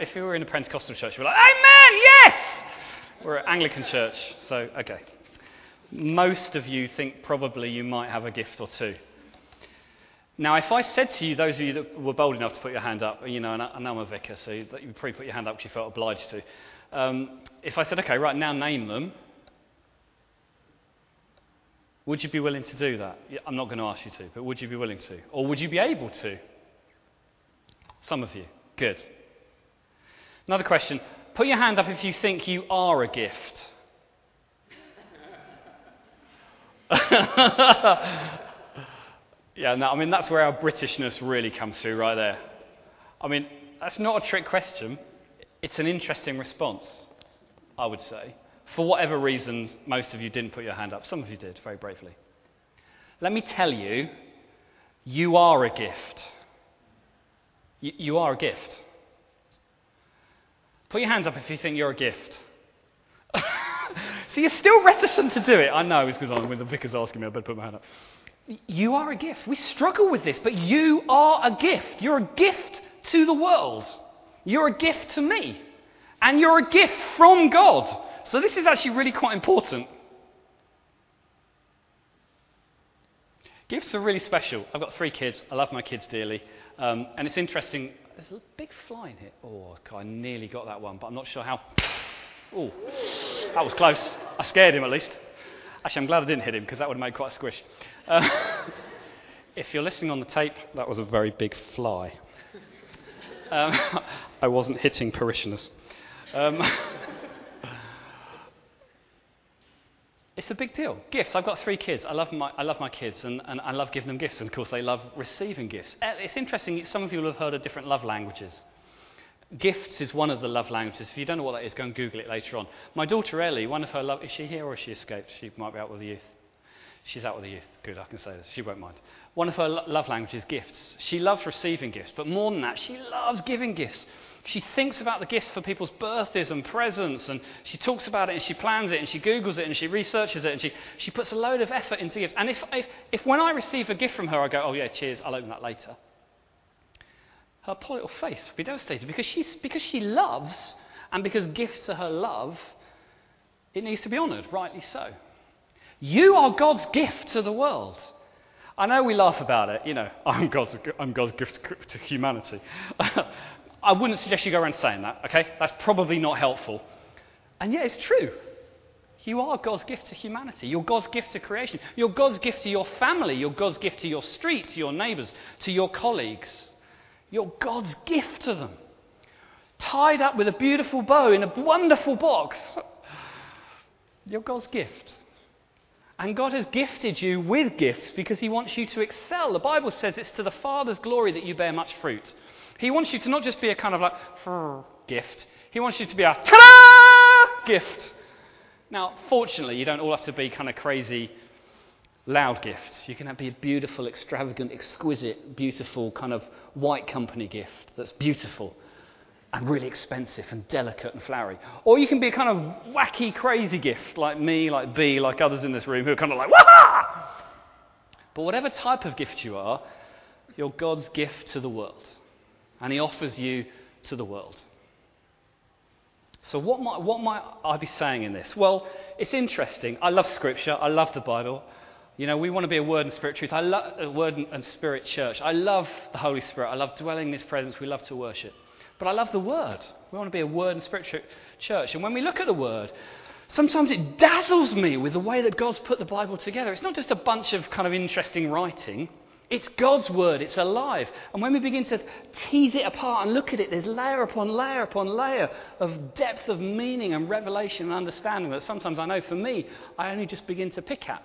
If you were in a Pentecostal church, you'd be like, Amen, yes! We're an Anglican church, so okay. Most of you think probably you might have a gift or two. Now, if I said to you, those of you that were bold enough to put your hand up, you know, and I, know I'm a vicar, so you probably put your hand up because you felt obliged to. Um, if I said, okay, right, now name them, would you be willing to do that? I'm not going to ask you to, but would you be willing to? Or would you be able to? Some of you. Good. Another question. Put your hand up if you think you are a gift. yeah, no, I mean, that's where our Britishness really comes through right there. I mean, that's not a trick question. It's an interesting response, I would say. For whatever reasons, most of you didn't put your hand up. Some of you did, very bravely. Let me tell you, you are a gift. You, you are a gift. Put your hands up if you think you're a gift. so you're still reticent to do it. I know, it's because I'm when the vicar's asking me, I better put my hand up. You are a gift. We struggle with this, but you are a gift. You're a gift to the world. You're a gift to me. And you're a gift from God. So this is actually really quite important. Gifts are really special. I've got three kids. I love my kids dearly. Um, and it's interesting. There's a big fly in here. Oh, I nearly got that one, but I'm not sure how. Oh, that was close. I scared him at least. Actually, I'm glad I didn't hit him because that would have made quite a squish. Uh, if you're listening on the tape, that was a very big fly. Um, I wasn't hitting parishioners. Um, it's a big deal. Gifts. I've got three kids. I love my, I love my kids and, and I love giving them gifts. And of course, they love receiving gifts. Uh, it's interesting, some of you will have heard of different love languages. Gifts is one of the love languages. If you don't know what that is, go and Google it later on. My daughter Ellie, one of her love, is she here or has she escaped? She might be out with the youth. She's out with the youth. Good, I can say this. She won't mind. One of her lo- love languages is gifts. She loves receiving gifts, but more than that, she loves giving gifts. She thinks about the gifts for people's birthdays and presents, and she talks about it and she plans it and she Googles it and she researches it and she, she puts a load of effort into gifts. And if, if, if when I receive a gift from her, I go, oh yeah, cheers, I'll open that later, her poor little face would be devastated because, she's, because she loves and because gifts are her love, it needs to be honoured, rightly so. You are God's gift to the world. I know we laugh about it, you know, I'm God's, I'm God's gift to humanity. I wouldn't suggest you go around saying that, okay? That's probably not helpful. And yet it's true. You are God's gift to humanity. You're God's gift to creation. You're God's gift to your family. You're God's gift to your street, to your neighbours, to your colleagues. You're God's gift to them. Tied up with a beautiful bow in a wonderful box. You're God's gift. And God has gifted you with gifts because He wants you to excel. The Bible says it's to the Father's glory that you bear much fruit. He wants you to not just be a kind of like gift, He wants you to be a ta gift. Now, fortunately, you don't all have to be kind of crazy, loud gifts. You can be a beautiful, extravagant, exquisite, beautiful kind of white company gift that's beautiful and really expensive and delicate and flowery. Or you can be a kind of wacky, crazy gift like me, like B, like others in this room who are kind of like, wah! But whatever type of gift you are, you're God's gift to the world. And He offers you to the world. So, what might, what might I be saying in this? Well, it's interesting. I love Scripture, I love the Bible. You know, we want to be a word and spirit truth. I love a word and spirit church. I love the Holy Spirit. I love dwelling in His presence. We love to worship. But I love the Word. We want to be a Word and Spirit church. And when we look at the Word, sometimes it dazzles me with the way that God's put the Bible together. It's not just a bunch of kind of interesting writing. It's God's word, it's alive. And when we begin to tease it apart and look at it, there's layer upon layer upon layer of depth of meaning and revelation and understanding that sometimes I know for me, I only just begin to pick at.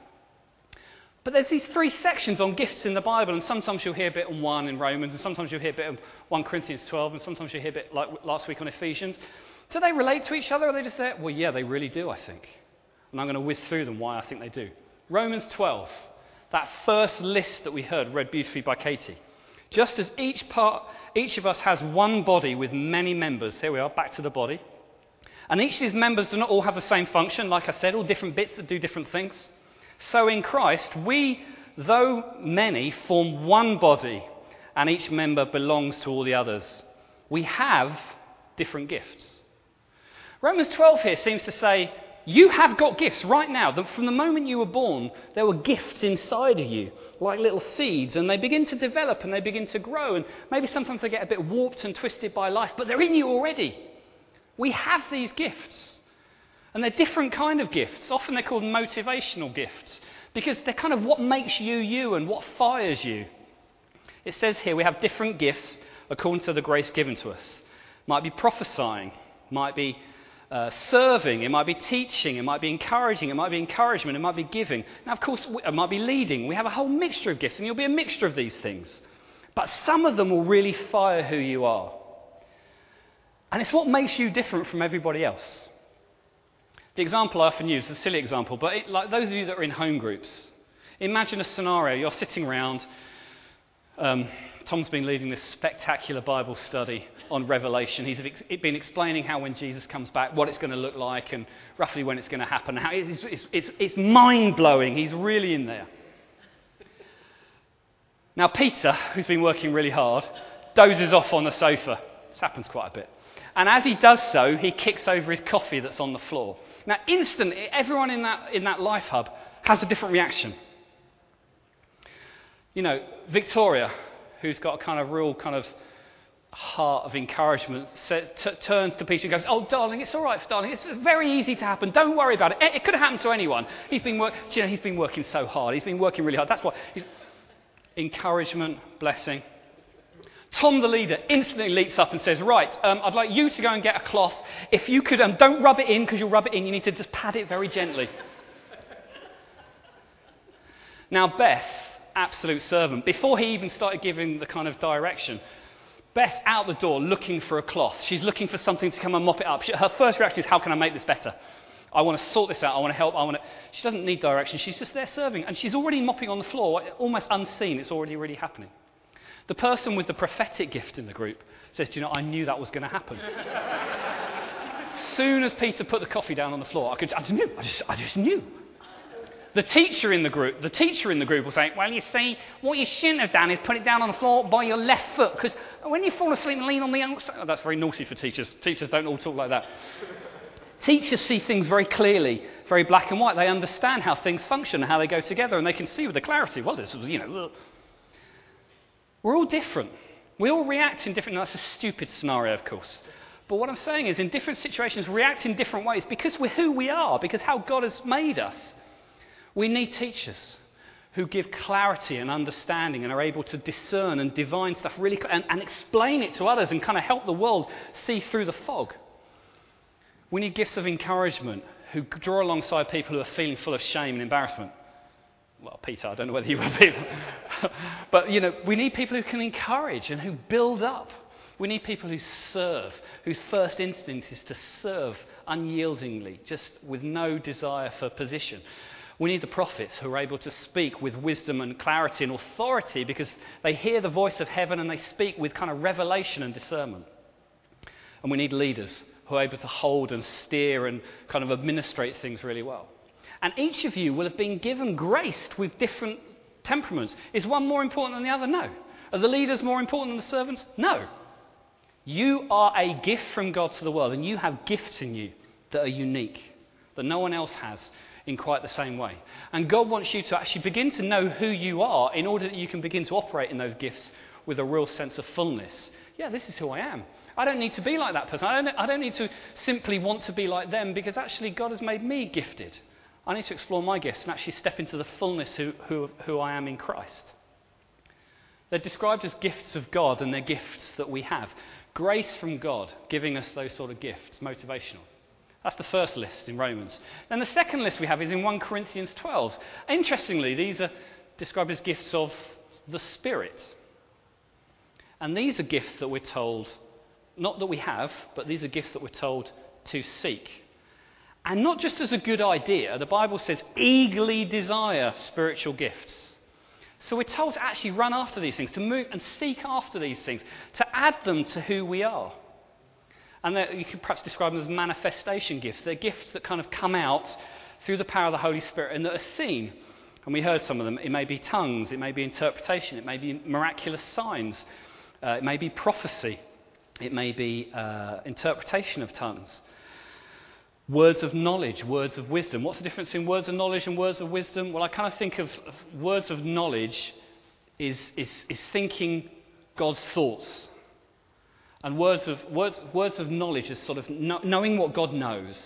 But there's these three sections on gifts in the Bible, and sometimes you'll hear a bit on one in Romans, and sometimes you'll hear a bit on 1 Corinthians 12, and sometimes you'll hear a bit like last week on Ephesians. Do they relate to each other, or are they just there? Well, yeah, they really do, I think. And I'm going to whiz through them why I think they do. Romans 12, that first list that we heard read beautifully by Katie. Just as each part, each of us has one body with many members, here we are, back to the body. And each of these members do not all have the same function, like I said, all different bits that do different things. So in Christ, we, though many, form one body, and each member belongs to all the others. We have different gifts. Romans 12 here seems to say, you have got gifts right now. From the moment you were born, there were gifts inside of you, like little seeds, and they begin to develop and they begin to grow. And maybe sometimes they get a bit warped and twisted by life, but they're in you already. We have these gifts. And they're different kind of gifts. Often they're called motivational gifts because they're kind of what makes you you and what fires you. It says here we have different gifts according to the grace given to us. Might be prophesying, might be uh, serving, it might be teaching, it might be encouraging, it might be encouragement, it might be giving. Now, of course, it might be leading. We have a whole mixture of gifts, and you'll be a mixture of these things. But some of them will really fire who you are. And it's what makes you different from everybody else. The example I often use is a silly example, but it, like those of you that are in home groups, imagine a scenario. You're sitting around. Um, Tom's been leading this spectacular Bible study on Revelation. He's been explaining how when Jesus comes back, what it's going to look like, and roughly when it's going to happen. How it's, it's, it's, it's mind blowing. He's really in there. Now, Peter, who's been working really hard, dozes off on the sofa. This happens quite a bit. And as he does so, he kicks over his coffee that's on the floor. Now, instantly, everyone in that, in that life hub has a different reaction. You know, Victoria, who's got a kind of real kind of heart of encouragement, t- turns to Peter and goes, Oh, darling, it's all right, darling. It's very easy to happen. Don't worry about it. It, could have happened to anyone. He's been, work- you know, he's been working so hard. He's been working really hard. That's what. Encouragement, blessing. Tom, the leader, instantly leaps up and says, Right, um, I'd like you to go and get a cloth. If you could, um, don't rub it in because you'll rub it in. You need to just pat it very gently. now, Beth absolute servant. Before he even started giving the kind of direction, Beth's out the door looking for a cloth. She's looking for something to come and mop it up. She, her first reaction is, How can I make this better? I want to sort this out. I want to help. I want to. She doesn't need direction. She's just there serving. And she's already mopping on the floor, almost unseen. It's already really happening. The person with the prophetic gift in the group says, Do you know, I knew that was going to happen. As soon as Peter put the coffee down on the floor, I, could, I just knew. I just, I just knew. The teacher in the group, the teacher in the group will say, "Well, you see, what you shouldn't have done is put it down on the floor by your left foot, because when you fall asleep and lean on the outside, oh, that's very naughty for teachers. Teachers don't all talk like that. Teachers see things very clearly, very black and white. They understand how things function and how they go together, and they can see with the clarity. Well, this was, you know, we're all different. We all react in different. That's a stupid scenario, of course. But what I'm saying is, in different situations, react in different ways because we're who we are, because how God has made us. We need teachers who give clarity and understanding and are able to discern and divine stuff really and, and explain it to others and kind of help the world see through the fog. We need gifts of encouragement who draw alongside people who are feeling full of shame and embarrassment. Well, Peter, I don't know whether you were Peter. but, you know, we need people who can encourage and who build up. We need people who serve, whose first instinct is to serve unyieldingly, just with no desire for position. We need the prophets who are able to speak with wisdom and clarity and authority because they hear the voice of heaven and they speak with kind of revelation and discernment. And we need leaders who are able to hold and steer and kind of administrate things really well. And each of you will have been given graced with different temperaments. Is one more important than the other? No. Are the leaders more important than the servants? No. You are a gift from God to the world, and you have gifts in you that are unique, that no one else has in quite the same way. And God wants you to actually begin to know who you are in order that you can begin to operate in those gifts with a real sense of fullness. Yeah, this is who I am. I don't need to be like that person. I don't, I don't need to simply want to be like them because actually God has made me gifted. I need to explore my gifts and actually step into the fullness who, who, who I am in Christ. They're described as gifts of God and they're gifts that we have. Grace from God giving us those sort of gifts, motivational. That's the first list in Romans. Then the second list we have is in 1 Corinthians 12. Interestingly, these are described as gifts of the Spirit. And these are gifts that we're told, not that we have, but these are gifts that we're told to seek. And not just as a good idea, the Bible says eagerly desire spiritual gifts. So we're told to actually run after these things, to move and seek after these things, to add them to who we are. And you could perhaps describe them as manifestation gifts. They're gifts that kind of come out through the power of the Holy Spirit and that are seen. And we heard some of them. It may be tongues, it may be interpretation, it may be miraculous signs, uh, it may be prophecy, it may be uh, interpretation of tongues. Words of knowledge, words of wisdom. What's the difference in words of knowledge and words of wisdom? Well, I kind of think of, of words of knowledge is, is, is thinking God's thoughts. And words of, words, words of knowledge is sort of knowing what God knows.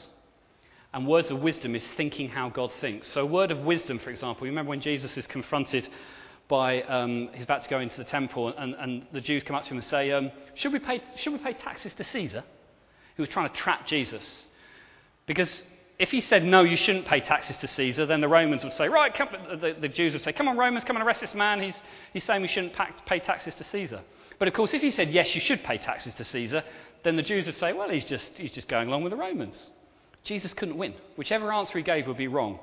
And words of wisdom is thinking how God thinks. So, word of wisdom, for example, you remember when Jesus is confronted by, um, he's about to go into the temple, and, and the Jews come up to him and say, um, should, we pay, should we pay taxes to Caesar? He was trying to trap Jesus. Because if he said, no, you shouldn't pay taxes to Caesar, then the Romans would say, right, the, the, Jews would say, come on, Romans, come and arrest this man. He's, he's saying we shouldn't pay taxes to Caesar. But of course, if he said, yes, you should pay taxes to Caesar, then the Jews would say, well, he's just, he's just going along with the Romans. Jesus couldn't win. Whichever answer he gave would be wrong.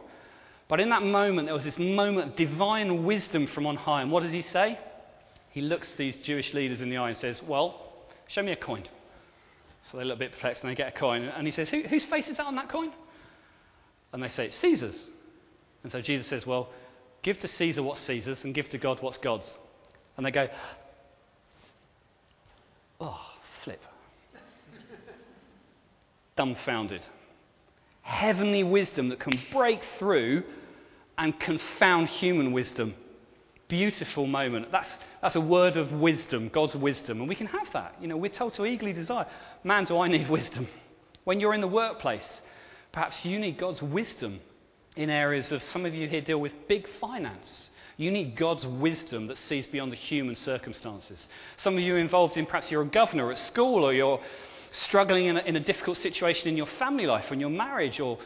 But in that moment, there was this moment of divine wisdom from on high. And what does he say? He looks these Jewish leaders in the eye and says, Well, show me a coin. So they look a bit perplexed and they get a coin. And he says, Who, Whose face is that on that coin? And they say, It's Caesar's. And so Jesus says, Well, give to Caesar what's Caesar's and give to God what's God's. And they go, Oh, flip. Dumbfounded heavenly wisdom that can break through and confound human wisdom. Beautiful moment. That's, that's a word of wisdom, God's wisdom. And we can have that. You know, we're told to eagerly desire. Man, do I need wisdom? When you're in the workplace, perhaps you need God's wisdom in areas of some of you here deal with big finance. You need God's wisdom that sees beyond the human circumstances. Some of you are involved in perhaps you're a governor at school or you're struggling in a, in a difficult situation in your family life or in your marriage, or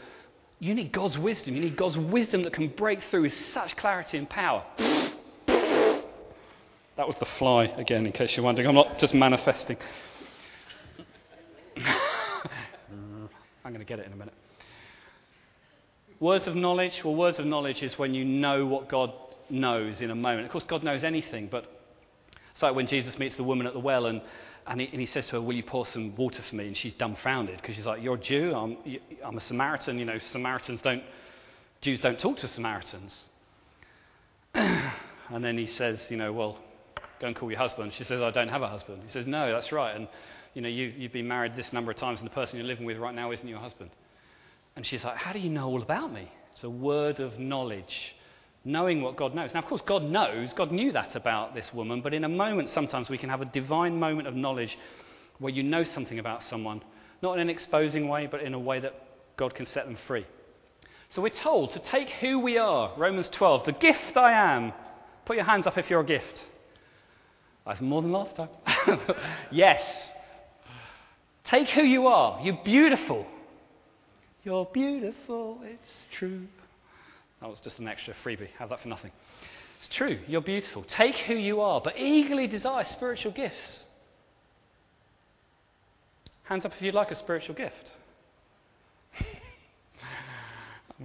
you need God's wisdom. You need God's wisdom that can break through with such clarity and power. That was the fly, again, in case you're wondering. I'm not just manifesting. I'm going to get it in a minute. Words of knowledge. Well, words of knowledge is when you know what God knows in a moment. Of course, God knows anything, but it's like when Jesus meets the woman at the well and and he, and he, says to her, Will you pour some water for me? And she's dumbfounded because she's like, You're a Jew, I'm, I'm a Samaritan. You know, Samaritans don't, Jews don't talk to Samaritans. and then he says, You know, well, go and call your husband. She says, I don't have a husband. He says, No, that's right. And, you know, you, you've been married this number of times and the person you're living with right now isn't your husband. And she's like, How do you know all about me? It's a word of knowledge knowing what God knows. Now, of course, God knows, God knew that about this woman, but in a moment, sometimes we can have a divine moment of knowledge where you know something about someone, not in an exposing way, but in a way that God can set them free. So we're told to take who we are. Romans 12, the gift I am. Put your hands up if you're a gift. That's more than last time. yes. Take who you are. You're beautiful. You're beautiful, it's true. That was just an extra freebie. Have that for nothing. It's true. You're beautiful. Take who you are, but eagerly desire spiritual gifts. Hands up if you'd like a spiritual gift.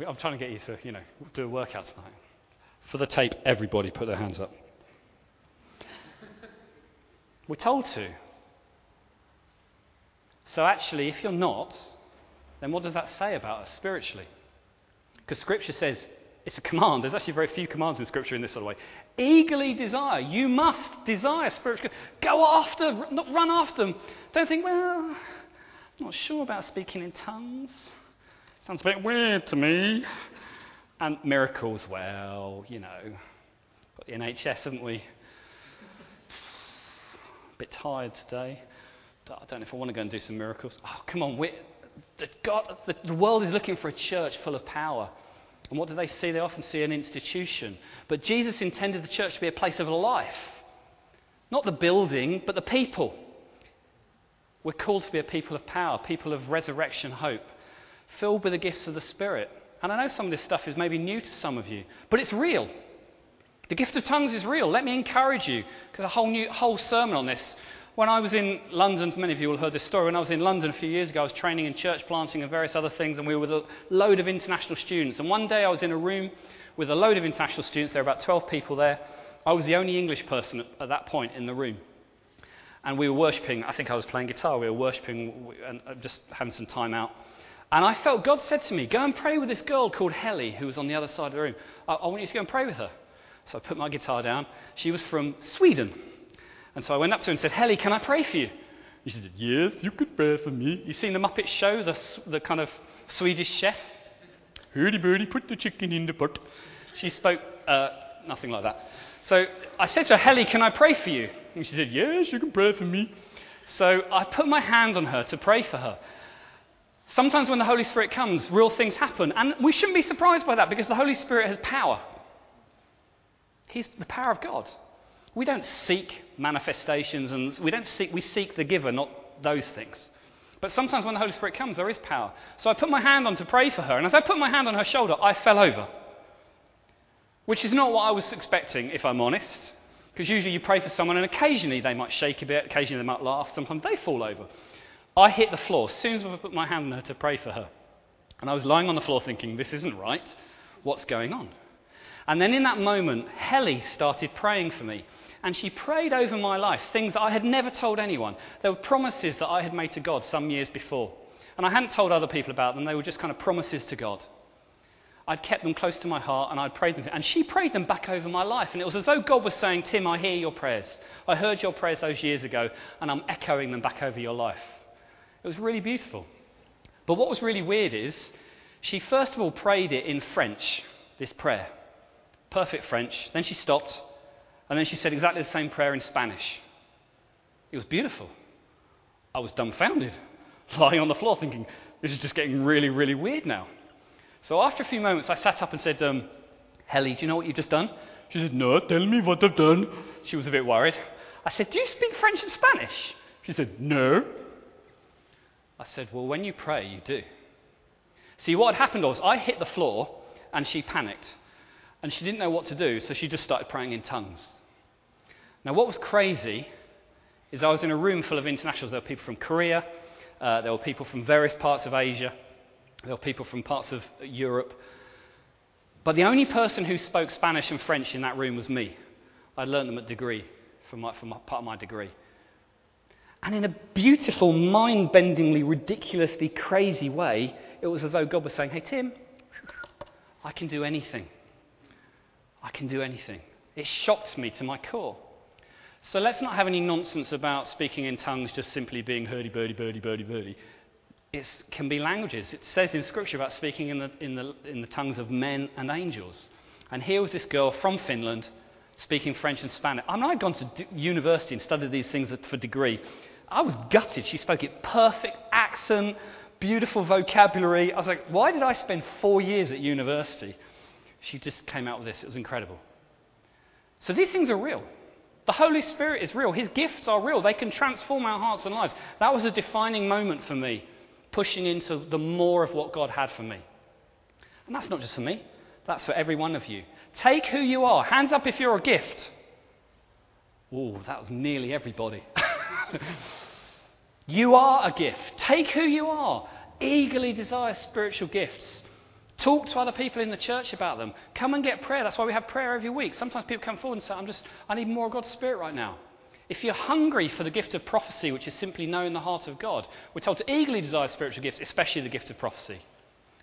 I'm trying to get you to, you know, do a workout tonight. For the tape, everybody put their hands up. We're told to. So actually, if you're not, then what does that say about us spiritually? Because Scripture says it's a command. There's actually very few commands in Scripture in this sort of way. Eagerly desire. You must desire spiritual. Go after, not run after them. Don't think, well, I'm not sure about speaking in tongues. Sounds a bit weird to me. And miracles, well, you know, got the NHS, haven't we? A bit tired today. I don't know if I want to go and do some miracles. Oh, come on. The, God, the world is looking for a church full of power. And what do they see? They often see an institution. But Jesus intended the church to be a place of life. Not the building, but the people. We're called to be a people of power, people of resurrection hope, filled with the gifts of the Spirit. And I know some of this stuff is maybe new to some of you, but it's real. The gift of tongues is real. Let me encourage you, because a whole new whole sermon on this when I was in London, many of you will have heard this story. When I was in London a few years ago, I was training in church planting and various other things, and we were with a load of international students. And one day I was in a room with a load of international students. There were about 12 people there. I was the only English person at that point in the room. And we were worshipping. I think I was playing guitar. We were worshipping and uh, just having some time out. And I felt God said to me, Go and pray with this girl called Helly, who was on the other side of the room. I, I want you to go and pray with her. So I put my guitar down. She was from Sweden. And so I went up to her and said, Helly, can I pray for you? She said, Yes, you could pray for me. You seen the Muppet Show, the, the kind of Swedish chef? Hurdy birdie, put the chicken in the pot. She spoke uh, nothing like that. So I said to her, Helly, can I pray for you? And she said, Yes, you can pray for me. So I put my hand on her to pray for her. Sometimes when the Holy Spirit comes, real things happen. And we shouldn't be surprised by that because the Holy Spirit has power. He's the power of God. We don't seek manifestations and we don't seek, we seek the giver, not those things. But sometimes when the Holy Spirit comes, there is power. So I put my hand on to pray for her. And as I put my hand on her shoulder, I fell over. Which is not what I was expecting, if I'm honest. Because usually you pray for someone and occasionally they might shake a bit, occasionally they might laugh, sometimes they fall over. I hit the floor as soon as I put my hand on her to pray for her. And I was lying on the floor thinking, this isn't right. What's going on? And then in that moment, Helly started praying for me. And she prayed over my life, things that I had never told anyone. There were promises that I had made to God some years before. And I hadn't told other people about them, they were just kind of promises to God. I'd kept them close to my heart and I'd prayed them. And she prayed them back over my life. And it was as though God was saying, Tim, I hear your prayers. I heard your prayers those years ago and I'm echoing them back over your life. It was really beautiful. But what was really weird is she first of all prayed it in French, this prayer. Perfect French. Then she stopped and then she said exactly the same prayer in Spanish. It was beautiful. I was dumbfounded, lying on the floor thinking, this is just getting really, really weird now. So after a few moments, I sat up and said, um, Helly, do you know what you've just done? She said, No, tell me what I've done. She was a bit worried. I said, Do you speak French and Spanish? She said, No. I said, Well, when you pray, you do. See, what had happened was I hit the floor and she panicked. And she didn't know what to do, so she just started praying in tongues. Now, what was crazy is I was in a room full of internationals. There were people from Korea, uh, there were people from various parts of Asia, there were people from parts of Europe. But the only person who spoke Spanish and French in that room was me. I learned them at degree, from, my, from part of my degree. And in a beautiful, mind bendingly, ridiculously crazy way, it was as though God was saying, Hey, Tim, I can do anything. I can do anything. It shocked me to my core. So let's not have any nonsense about speaking in tongues just simply being hurdy, birdie, birdie, birdie, birdie it can be languages. It says in Scripture about speaking in the, in, the, in the tongues of men and angels. And here was this girl from Finland speaking French and Spanish. I mean, I'd gone to university and studied these things for degree. I was gutted. She spoke it perfect accent, beautiful vocabulary. I was like, why did I spend four years at university? She just came out with this. It was incredible. So these things are real. The Holy Spirit is real. His gifts are real. They can transform our hearts and lives. That was a defining moment for me pushing into the more of what God had for me. And that's not just for me, that's for every one of you. Take who you are. Hands up if you're a gift. Oh, that was nearly everybody. you are a gift. Take who you are. Eagerly desire spiritual gifts. Talk to other people in the church about them. Come and get prayer. That's why we have prayer every week. Sometimes people come forward and say, I'm just, I need more of God's Spirit right now. If you're hungry for the gift of prophecy, which is simply knowing the heart of God, we're told to eagerly desire spiritual gifts, especially the gift of prophecy.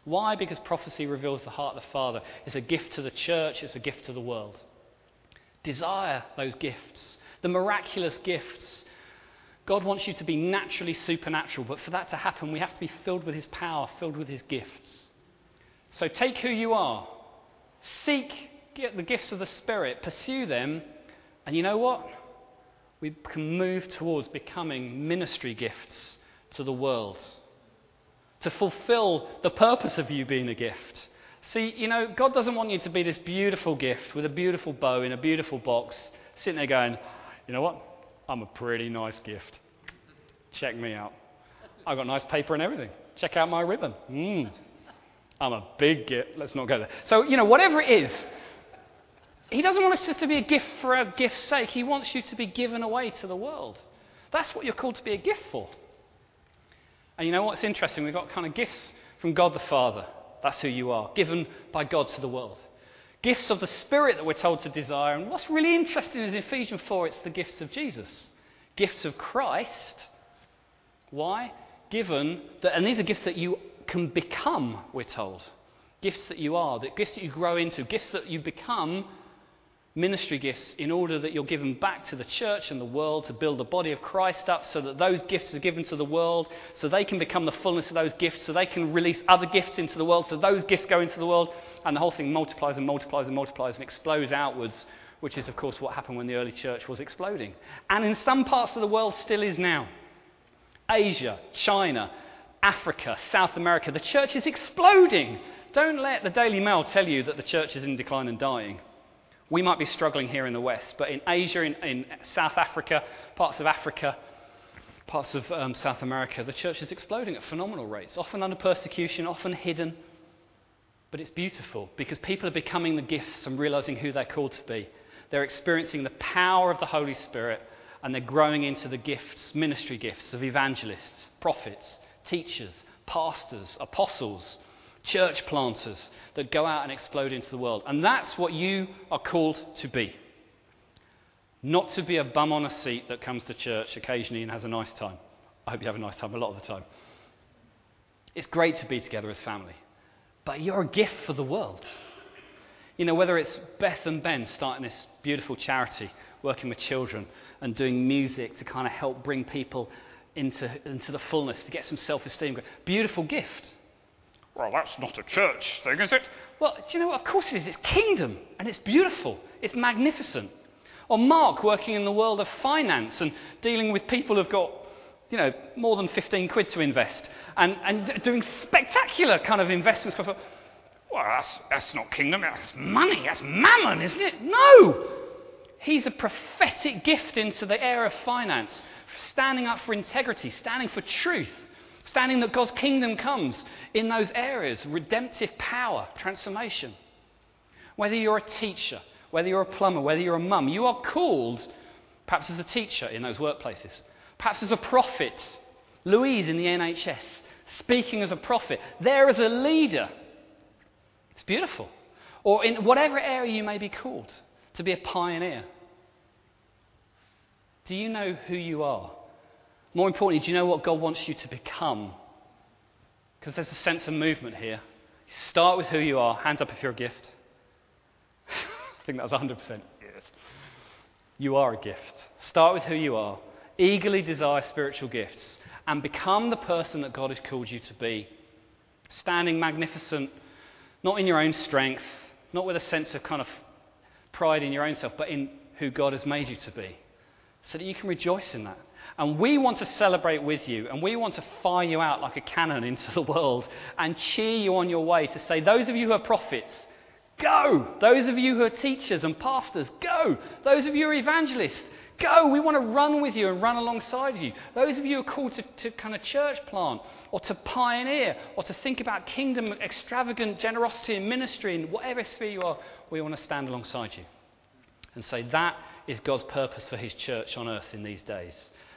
Why? Because prophecy reveals the heart of the Father. It's a gift to the church, it's a gift to the world. Desire those gifts, the miraculous gifts. God wants you to be naturally supernatural, but for that to happen, we have to be filled with His power, filled with His gifts. So take who you are, seek the gifts of the Spirit, pursue them, and you know what? we can move towards becoming ministry gifts to the world. To fulfill the purpose of you being a gift. See, you know, God doesn't want you to be this beautiful gift with a beautiful bow in a beautiful box, sitting there going, you know what? I'm a pretty nice gift. Check me out. I've got nice paper and everything. Check out my ribbon. Mm. I'm a big gift. Let's not go there. So, you know, whatever it is, he doesn't want us just to be a gift for a gift's sake. He wants you to be given away to the world. That's what you're called to be a gift for. And you know what's interesting? We've got kind of gifts from God the Father. That's who you are, given by God to the world. Gifts of the Spirit that we're told to desire. And what's really interesting is in Ephesians 4, it's the gifts of Jesus. Gifts of Christ. Why? Given that, and these are gifts that you can become, we're told. Gifts that you are, that gifts that you grow into, gifts that you become ministry gifts in order that you're given back to the church and the world to build the body of Christ up so that those gifts are given to the world so they can become the fullness of those gifts so they can release other gifts into the world so those gifts go into the world and the whole thing multiplies and multiplies and multiplies and explodes outwards which is of course what happened when the early church was exploding and in some parts of the world still is now Asia China Africa South America the church is exploding don't let the Daily Mail tell you that the church is in decline and dying we might be struggling here in the West, but in Asia, in, in South Africa, parts of Africa, parts of um, South America, the church is exploding at phenomenal rates, often under persecution, often hidden. But it's beautiful because people are becoming the gifts and realizing who they're called to be. They're experiencing the power of the Holy Spirit and they're growing into the gifts, ministry gifts of evangelists, prophets, teachers, pastors, apostles, church planters that go out and explode into the world. And that's what you are called to be. Not to be a bum on a seat that comes to church occasionally and has a nice time. I hope you have a nice time a lot of the time. It's great to be together as family, but you're a gift for the world. You know, whether it's Beth and Ben starting this beautiful charity, working with children and doing music to kind of help bring people into, into the fullness, to get some self esteem. Beautiful gift. Well, that's not a church thing, is it? Well, do you know what? Of course it is. It's kingdom, and it's beautiful, it's magnificent. Or Mark working in the world of finance and dealing with people who've got, you know, more than 15 quid to invest and, and doing spectacular kind of investments. Well, that's, that's not kingdom, that's money, that's mammon, isn't it? No! He's a prophetic gift into the area of finance, standing up for integrity, standing for truth standing that God's kingdom comes in those areas redemptive power, transformation. Whether you're a teacher, whether you're a plumber, whether you're a mum, you are called perhaps as a teacher in those workplaces, perhaps as a prophet. Louise in the NHS, speaking as a prophet, there as a leader. It's beautiful. Or in whatever area you may be called, to be a pioneer. Do you know who you are? More importantly, do you know what God wants you to become? Because there's a sense of movement here. Start with who you are. Hands up if you're a gift. I think that was 100% yes. You are a gift. Start with who you are. Eagerly desire spiritual gifts and become the person that God has called you to be. Standing magnificent, not in your own strength, not with a sense of kind of pride in your own self, but in who God has made you to be. So that you can rejoice in that. And we want to celebrate with you, and we want to fire you out like a cannon into the world and cheer you on your way to say, Those of you who are prophets, go. Those of you who are teachers and pastors, go. Those of you who are evangelists, go. We want to run with you and run alongside you. Those of you who are called to, to kind of church plant or to pioneer or to think about kingdom extravagant generosity and ministry in whatever sphere you are, we want to stand alongside you and say, That is God's purpose for his church on earth in these days.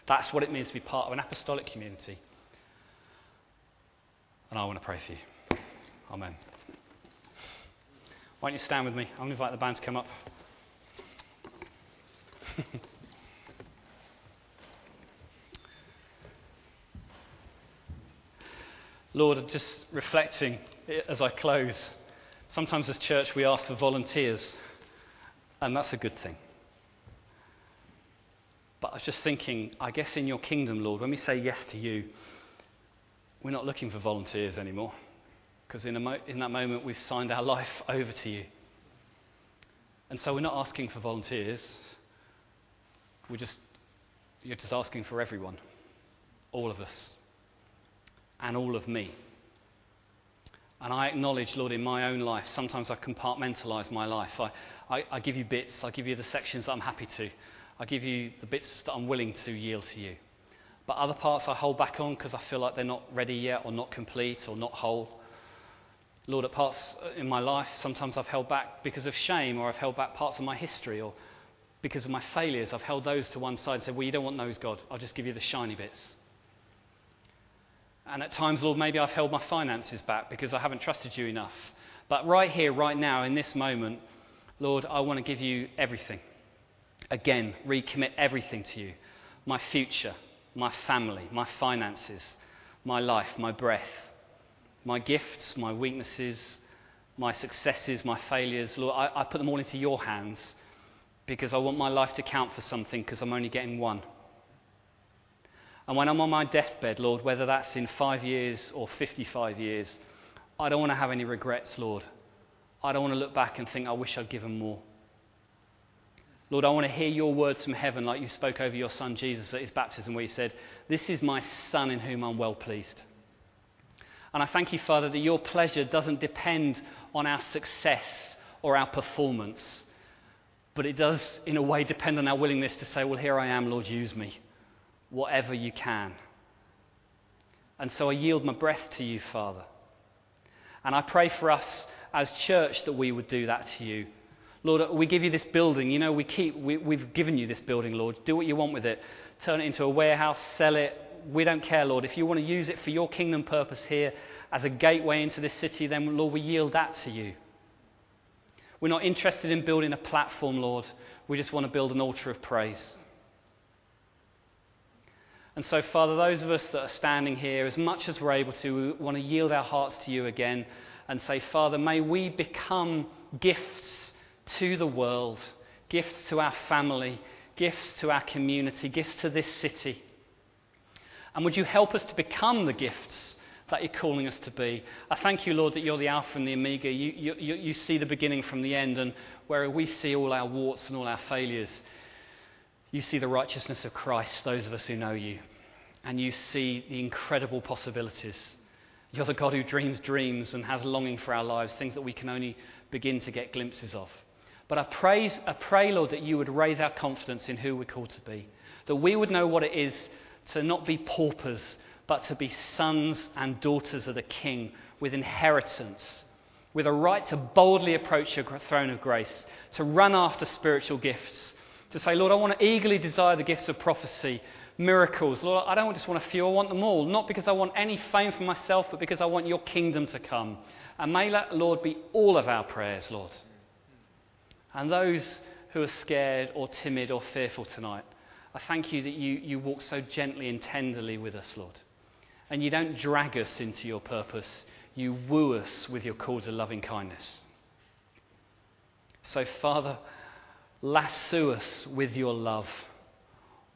That's what it means to be part of an apostolic community. And I want to pray for you. Amen. Why don't you stand with me? I'm going to invite the band to come up. Lord, just reflecting as I close, sometimes as church we ask for volunteers, and that's a good thing. But I was just thinking, I guess in your kingdom, Lord, when we say yes to you, we're not looking for volunteers anymore. Because in, mo- in that moment, we've signed our life over to you. And so we're not asking for volunteers. We're just, you're just asking for everyone, all of us, and all of me. And I acknowledge, Lord, in my own life, sometimes I compartmentalize my life. I, I, I give you bits, I give you the sections that I'm happy to. I give you the bits that I'm willing to yield to you. But other parts I hold back on because I feel like they're not ready yet or not complete or not whole. Lord, at parts uh, in my life, sometimes I've held back because of shame or I've held back parts of my history or because of my failures. I've held those to one side and said, Well, you don't want those, God. I'll just give you the shiny bits. And at times, Lord, maybe I've held my finances back because I haven't trusted you enough. But right here, right now, in this moment, Lord, I want to give you everything. Again, recommit everything to you my future, my family, my finances, my life, my breath, my gifts, my weaknesses, my successes, my failures. Lord, I, I put them all into your hands. because I want my life to count for something because I'm only getting one. And when I'm on my deathbed, Lord, whether that's in five years or 55 years, I don't want to have any regrets, Lord. I don't want to look back and think, I wish I'd given more. Lord, I want to hear your words from heaven like you spoke over your son Jesus at his baptism, where you said, This is my son in whom I'm well pleased. And I thank you, Father, that your pleasure doesn't depend on our success or our performance, but it does, in a way, depend on our willingness to say, Well, here I am, Lord, use me, whatever you can. And so I yield my breath to you, Father. And I pray for us as church that we would do that to you Lord, we give you this building. You know, we keep, we, we've given you this building, Lord. Do what you want with it. Turn it into a warehouse, sell it. We don't care, Lord. If you want to use it for your kingdom purpose here as a gateway into this city, then, Lord, we yield that to you. We're not interested in building a platform, Lord. We just want to build an altar of praise. And so, Father, those of us that are standing here, as much as we're able to, we want to yield our hearts to you again and say, Father, may we become gifts to the world, gifts to our family, gifts to our community, gifts to this city. And would you help us to become the gifts that you're calling us to be? I thank you, Lord, that you're the Alpha and the Omega. You, you, you see the beginning from the end, and where we see all our warts and all our failures, you see the righteousness of Christ, those of us who know you. And you see the incredible possibilities. You're the God who dreams dreams and has longing for our lives, things that we can only begin to get glimpses of. But I, praise, I pray, Lord, that you would raise our confidence in who we're called to be. That we would know what it is to not be paupers, but to be sons and daughters of the King with inheritance, with a right to boldly approach your throne of grace, to run after spiritual gifts, to say, Lord, I want to eagerly desire the gifts of prophecy, miracles. Lord, I don't just want a few, I want them all. Not because I want any fame for myself, but because I want your kingdom to come. And may that, Lord, be all of our prayers, Lord. And those who are scared or timid or fearful tonight, I thank you that you, you walk so gently and tenderly with us, Lord. And you don't drag us into your purpose, you woo us with your call to loving kindness. So, Father, lasso us with your love,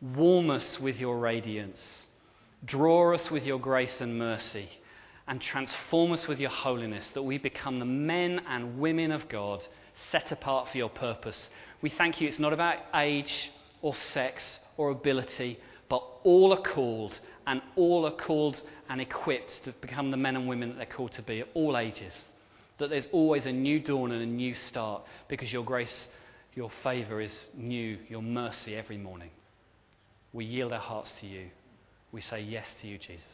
warm us with your radiance, draw us with your grace and mercy, and transform us with your holiness that we become the men and women of God set apart for your purpose. We thank you. It's not about age or sex or ability, but all are called, and all are called and equipped to become the men and women that they're called to be at all ages. That there's always a new dawn and a new start because your grace, your favour is new, your mercy every morning. We yield our hearts to you. We say yes to you, Jesus.